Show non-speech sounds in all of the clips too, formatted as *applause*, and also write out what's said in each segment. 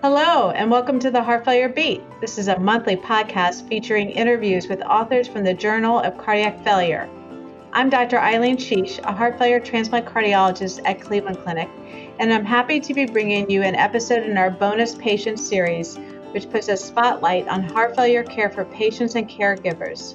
Hello, and welcome to the Heart Failure Beat. This is a monthly podcast featuring interviews with authors from the Journal of Cardiac Failure. I'm Dr. Eileen Hsich, a heart failure transplant cardiologist at Cleveland Clinic, and I'm happy to be bringing you an episode in our bonus patient series, which puts a spotlight on heart failure care for patients and caregivers.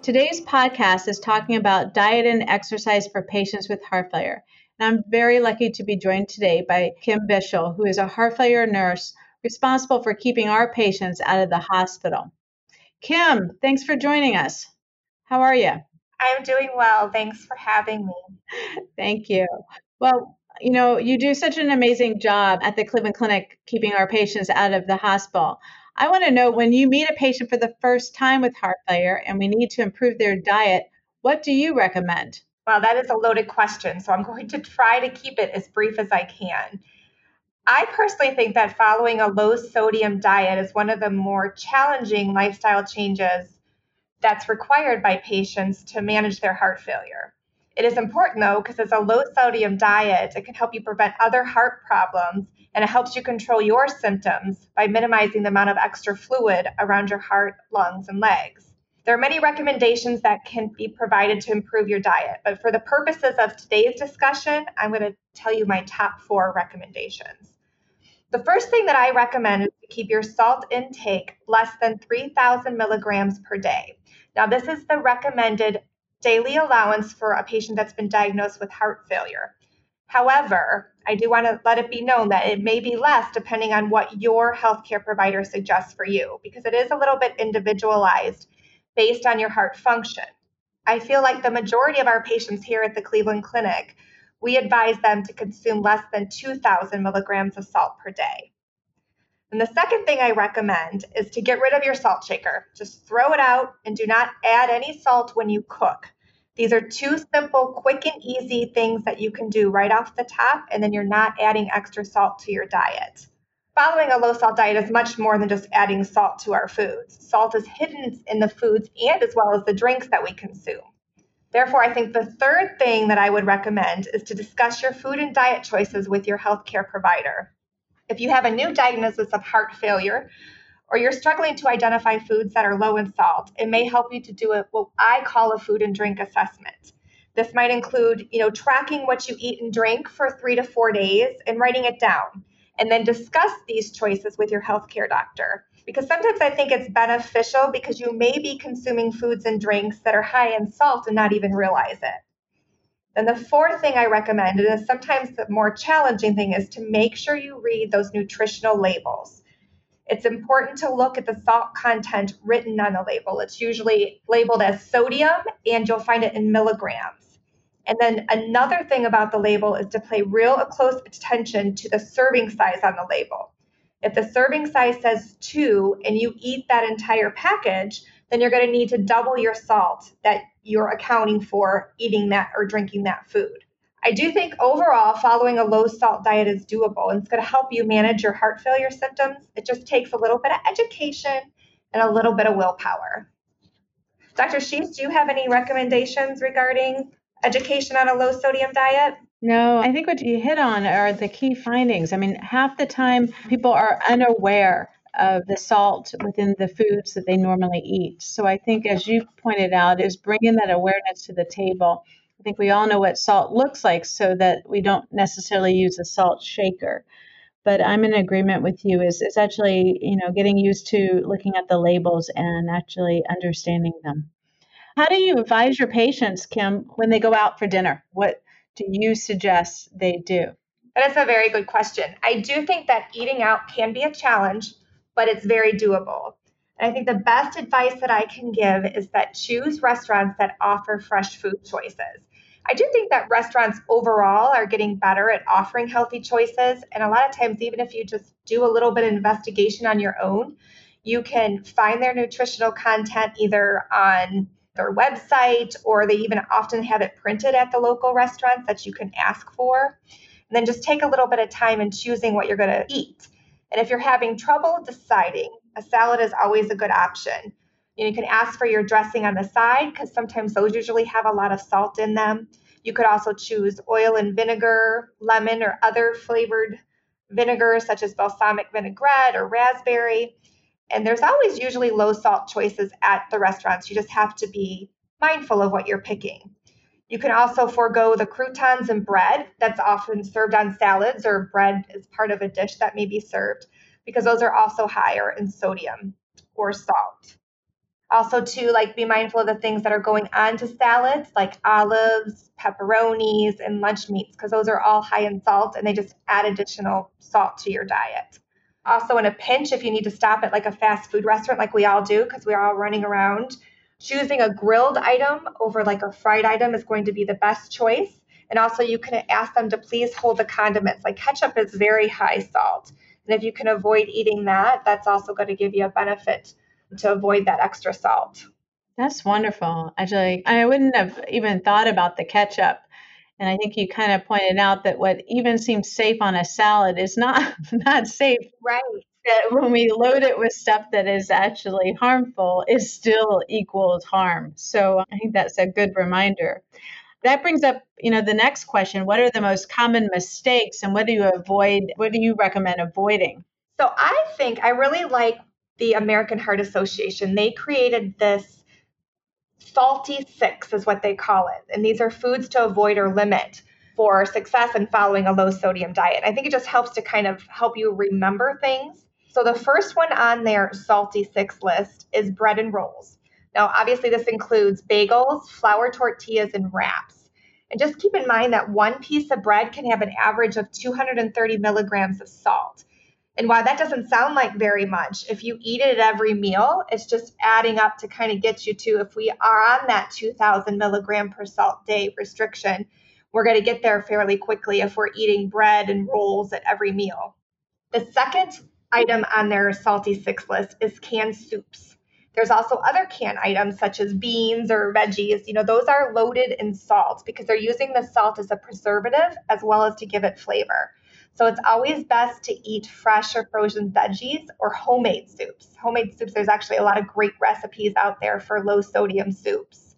Today's podcast is talking about diet and exercise for patients with heart failure. And I'm very lucky to be joined today by Kim Bischel, who is a heart failure nurse responsible for keeping our patients out of the hospital. Kim, thanks for joining us. How are you? I'm doing well. Thanks for having me. *laughs* Thank you. Well, you know, you do such an amazing job at the Cleveland Clinic keeping our patients out of the hospital. I want to know when you meet a patient for the first time with heart failure and we need to improve their diet, what do you recommend? Well, that is a loaded question, so I'm going to try to keep it as brief as I can. I personally think that following a low sodium diet is one of the more challenging lifestyle changes that's required by patients to manage their heart failure. It is important though, because it's a low sodium diet, it can help you prevent other heart problems and it helps you control your symptoms by minimizing the amount of extra fluid around your heart, lungs, and legs. There are many recommendations that can be provided to improve your diet, but for the purposes of today's discussion, I'm going to tell you my top four recommendations. The first thing that I recommend is to keep your salt intake less than 3,000 milligrams per day. Now, this is the recommended daily allowance for a patient that's been diagnosed with heart failure. However, I do want to let it be known that it may be less depending on what your healthcare provider suggests for you, because it is a little bit individualized based on your heart function. I feel like the majority of our patients here at the Cleveland Clinic, we advise them to consume less than 2,000 milligrams of salt per day. And the second thing I recommend is to get rid of your salt shaker. Just throw it out and do not add any salt when you cook. These are two simple, quick, and easy things that you can do right off the top, and then you're not adding extra salt to your diet. Following a low salt diet is much more than just adding salt to our foods. Salt is hidden in the foods and as well as the drinks that we consume. Therefore, I think the third thing that I would recommend is to discuss your food and diet choices with your healthcare provider. If you have a new diagnosis of heart failure, or you're struggling to identify foods that are low in salt, it may help you to do a, what I call a food and drink assessment. This might include, you know, tracking what you eat and drink for three to four days and writing it down, and then discuss these choices with your healthcare doctor. Because sometimes I think it's beneficial because you may be consuming foods and drinks that are high in salt and not even realize it. Then the fourth thing I recommend, and is sometimes the more challenging thing, is to make sure you read those nutritional labels. It's important to look at the salt content written on the label. It's usually labeled as sodium, and you'll find it in milligrams. And then another thing about the label is to pay real close attention to the serving size on the label. If the serving size says two and you eat that entire package, then you're going to need to double your salt that you're accounting for eating that or drinking that food. I do think overall, following a low salt diet is doable and it's going to help you manage your heart failure symptoms. It just takes a little bit of education and a little bit of willpower. Dr. Hsich, do you have any recommendations regarding education on a low sodium diet? No, I think what you hit on are the key findings. I mean, half the time people are unaware of the salt within the foods that they normally eat. So I think, as you pointed out, is bringing that awareness to the table. I think we all know what salt looks like, so that we don't necessarily use a salt shaker. But I'm in agreement with you. Is is actually you know getting used to looking at the labels and actually understanding them. How do you advise your patients, Kim, when they go out for dinner? What do you suggest they do? That is a very good question. I do think that eating out can be a challenge but it's very doable. And I think the best advice that I can give is that choose restaurants that offer fresh food choices. I do think that restaurants overall are getting better at offering healthy choices. And a lot of times, even if you just do a little bit of investigation on your own, you can find their nutritional content either on their website or they even often have it printed at the local restaurants that you can ask for. And then just take a little bit of time in choosing what you're going to eat. And if you're having trouble deciding, a salad is always a good option. You, can ask for your dressing on the side because sometimes those usually have a lot of salt in them. You could also choose oil and vinegar, lemon, or other flavored vinegars such as balsamic vinaigrette or raspberry. And there's always usually low salt choices at the restaurants. You just have to be mindful of what you're picking. You can also forego the croutons and bread that's often served on salads or bread as part of a dish that may be served because those are also higher in sodium or salt. Also, to like be mindful of the things that are going on to salads, like olives, pepperonis, and lunch meats, because those are all high in salt and they just add additional salt to your diet. Also, in a pinch, if you need to stop at like a fast food restaurant, like we all do, because we're all running around, choosing a grilled item over like a fried item is going to be the best choice. And also, you can ask them to please hold the condiments. Like ketchup is very high salt. And if you can avoid eating that, that's also going to give you a benefit to avoid that extra salt. That's wonderful. Actually, I wouldn't have even thought about the ketchup. And I think you kind of pointed out that what even seems safe on a salad is not *laughs* not safe. Right. That when we load it with stuff that is actually harmful, is still equals harm. So I think that's a good reminder. That brings up, you know, the next question: What are the most common mistakes, and what do you avoid? What do you recommend avoiding? So I think I really like the American Heart Association. They created this salty six, is what they call it. And these are foods to avoid or limit for success in following a low sodium diet. I think it just helps to kind of help you remember things. So the first one on their salty six list is bread and rolls. Now, obviously, this includes bagels, flour tortillas, and wraps. And just keep in mind that one piece of bread can have an average of 230 milligrams of salt. And while that doesn't sound like very much, if you eat it at every meal, it's just adding up to kind of get you to if we are on that 2000 milligram per salt day restriction, we're going to get there fairly quickly if we're eating bread and rolls at every meal. The second item on their salty six list is canned soups. There's also other canned items such as beans or veggies. You know, those are loaded in salt because they're using the salt as a preservative as well as to give it flavor. So it's always best to eat fresh or frozen veggies or homemade soups. Homemade soups, there's actually a lot of great recipes out there for low sodium soups.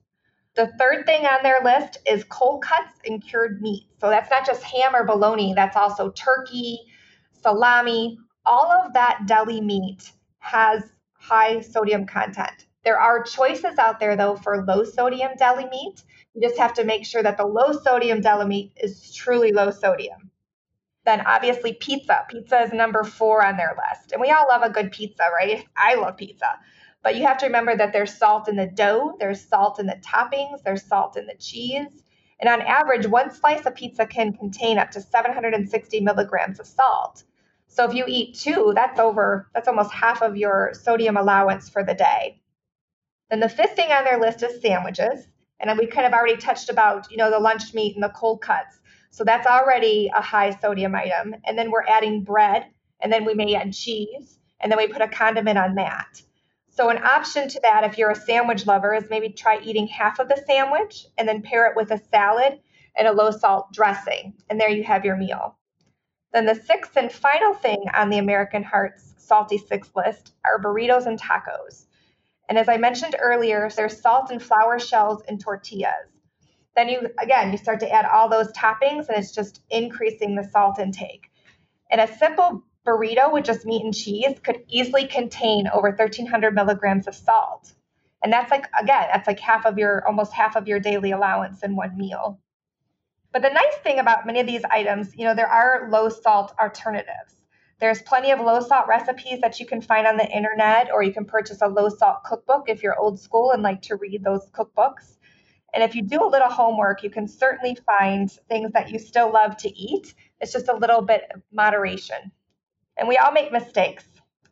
The third thing on their list is cold cuts and cured meat. So that's not just ham or bologna, that's also turkey, salami. All of that deli meat has high sodium content. There are choices out there though for low sodium deli meat. You just have to make sure that the low sodium deli meat is truly low sodium. Then obviously pizza. Pizza is number four on their list. And we all love a good pizza, right? I love pizza. But you have to remember that there's salt in the dough, there's salt in the toppings, there's salt in the cheese. And on average, one slice of pizza can contain up to 760 milligrams of salt. So if you eat two, that's over, that's almost half of your sodium allowance for the day. Then the fifth thing on their list is sandwiches. And we kind of already touched about, you know, the lunch meat and the cold cuts. So that's already a high sodium item. And then we're adding bread, and then we may add cheese, and then we put a condiment on that. So, an option to that, if you're a sandwich lover, is maybe try eating half of the sandwich and then pair it with a salad and a low salt dressing. And there you have your meal. Then, the sixth and final thing on the American Heart's Salty Six list are burritos and tacos. And as I mentioned earlier, there's salt and flour shells and tortillas. Then you, again, you start to add all those toppings and it's just increasing the salt intake. And a simple burrito with just meat and cheese could easily contain over 1300 milligrams of salt. And that's like, again, that's like half of your, almost half of your daily allowance in one meal. But the nice thing about many of these items, you know, there are low salt alternatives. There's plenty of low salt recipes that you can find on the internet, or you can purchase a low salt cookbook if you're old school and like to read those cookbooks. And if you do a little homework, you can certainly find things that you still love to eat. It's just a little bit of moderation. And we all make mistakes.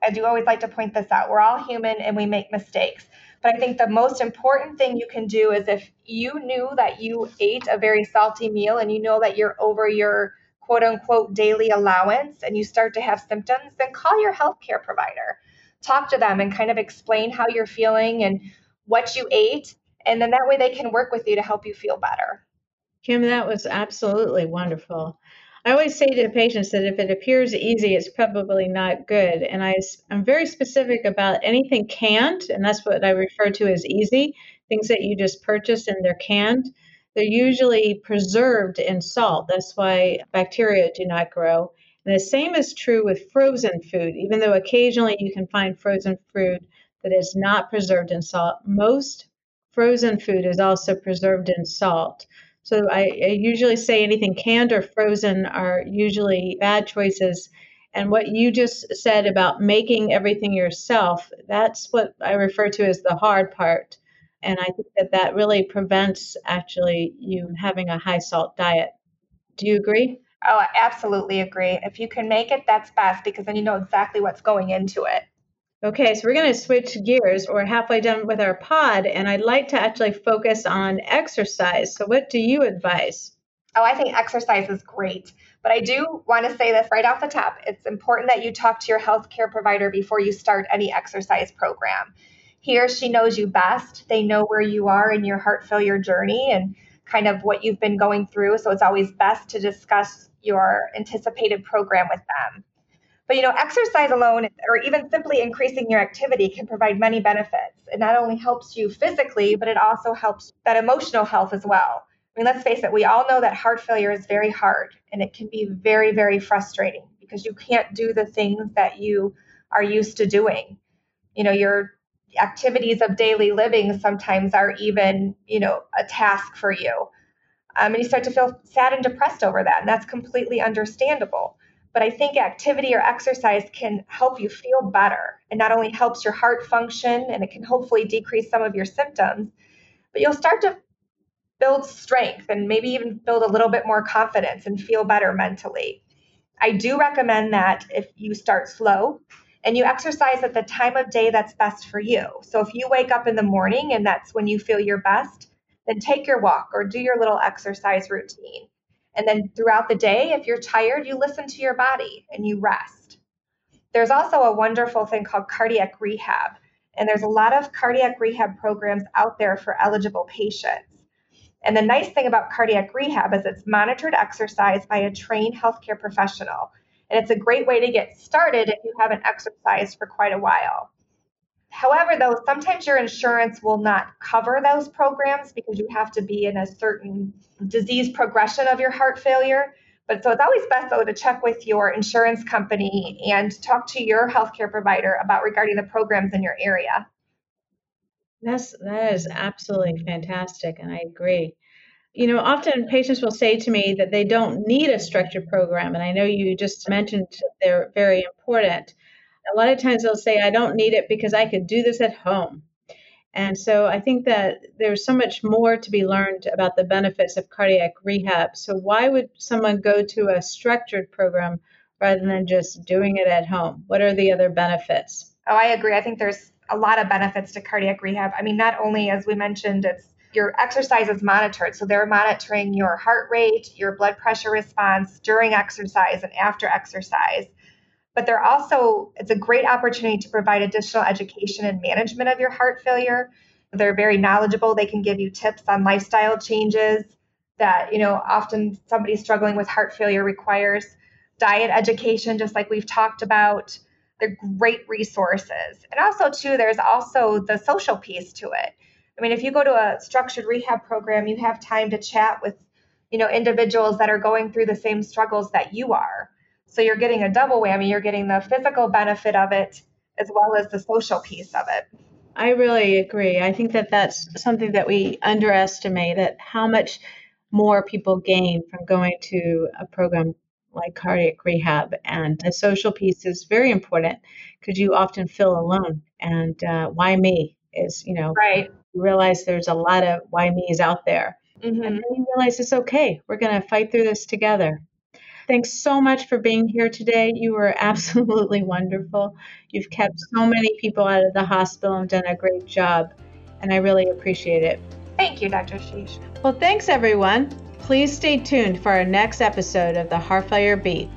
I do always like to point this out. We're all human and we make mistakes. But I think the most important thing you can do is if you knew that you ate a very salty meal and you know that you're over your quote unquote daily allowance and you start to have symptoms, then call your healthcare provider. Talk to them and kind of explain how you're feeling and what you ate and then that way they can work with you to help you feel better. Kim, that was absolutely wonderful. I always say to patients that if it appears easy, it's probably not good. And I, I'm very specific about anything canned, and that's what I refer to as easy things that you just purchase and they're canned. They're usually preserved in salt. That's why bacteria do not grow. And the same is true with frozen food. Even though occasionally you can find frozen food that is not preserved in salt, most frozen food is also preserved in salt. So I, I, usually say anything canned or frozen are usually bad choices. And what you just said about making everything yourself, that's what I refer to as the hard part. And I think that that really prevents actually you having a high salt diet. Do you agree? Oh, I absolutely agree. If you can make it, that's best because then you know exactly what's going into it. Okay, so we're going to switch gears. We're halfway done with our pod, and I'd like to actually focus on exercise. So, what do you advise? Oh, I think exercise is great. But I do want to say this right off the top. It's important that you talk to your healthcare provider before you start any exercise program. He or she knows you best. They know where you are in your heart failure journey and kind of what you've been going through. So it's always best to discuss your anticipated program with them. But you know, exercise alone or even simply increasing your activity can provide many benefits. It not only helps you physically, but it also helps that emotional health as well. I mean, let's face it, we all know that heart failure is very hard and it can be very, very frustrating because you can't do the things that you are used to doing. You know, your activities of daily living sometimes are even, you know, a task for you. Um, and you start to feel sad and depressed over that. And that's completely understandable. But I think activity or exercise can help you feel better. It not only helps your heart function and it can hopefully decrease some of your symptoms, but you'll start to build strength and maybe even build a little bit more confidence and feel better mentally. I do recommend that if you start slow and you exercise at the time of day that's best for you. So if you wake up in the morning and that's when you feel your best, then take your walk or do your little exercise routine. And then throughout the day, if you're tired, you listen to your body and you rest. There's also a wonderful thing called cardiac rehab. And there's a lot of cardiac rehab programs out there for eligible patients. And the nice thing about cardiac rehab is it's monitored exercise by a trained healthcare professional. And it's a great way to get started if you haven't exercised for quite a while. However, though, sometimes your insurance will not cover those programs because you have to be in a certain disease progression of your heart failure. But so it's always best, though, to check with your insurance company and talk to your healthcare provider about regarding the programs in your area. That's that is absolutely fantastic, and I agree. You know, often patients will say to me that they don't need a structured program, and I know you just mentioned they're very important a lot of times they'll say, I don't need it because I could do this at home. And so I think that there's so much more to be learned about the benefits of cardiac rehab. So, why would someone go to a structured program rather than just doing it at home? What are the other benefits? Oh, I agree. I think there's a lot of benefits to cardiac rehab. I mean, not only, as we mentioned, it's your exercise is monitored. So they're monitoring your heart rate, your blood pressure response during exercise and after exercise but they're also it's a great opportunity to provide additional education and management of your heart failure. They're very knowledgeable. They can give you tips on lifestyle changes that you know often somebody struggling with heart failure requires. Diet education just like we've talked about they're great resources. And also too there's also the social piece to it. I mean if you go to a structured rehab program you have time to chat with you know individuals that are going through the same struggles that you are so you're getting a double whammy. You're getting the physical benefit of it as well as the social piece of it. I really agree. I think that that's something that we underestimate that how much more people gain from going to a program like cardiac rehab. And the social piece is very important because you often feel alone. And uh, why me is, you know, right. You realize there's a lot of why me's out there. Mm-hmm. And then you realize it's okay. We're going to fight through this together. Thanks so much for being here today. You were *laughs* absolutely wonderful. You've kept so many people out of the hospital and done a great job, and I really appreciate it. Thank you, Dr. Hsich. Well, thanks everyone. Please stay tuned for our next episode of the Heart Failure Beat.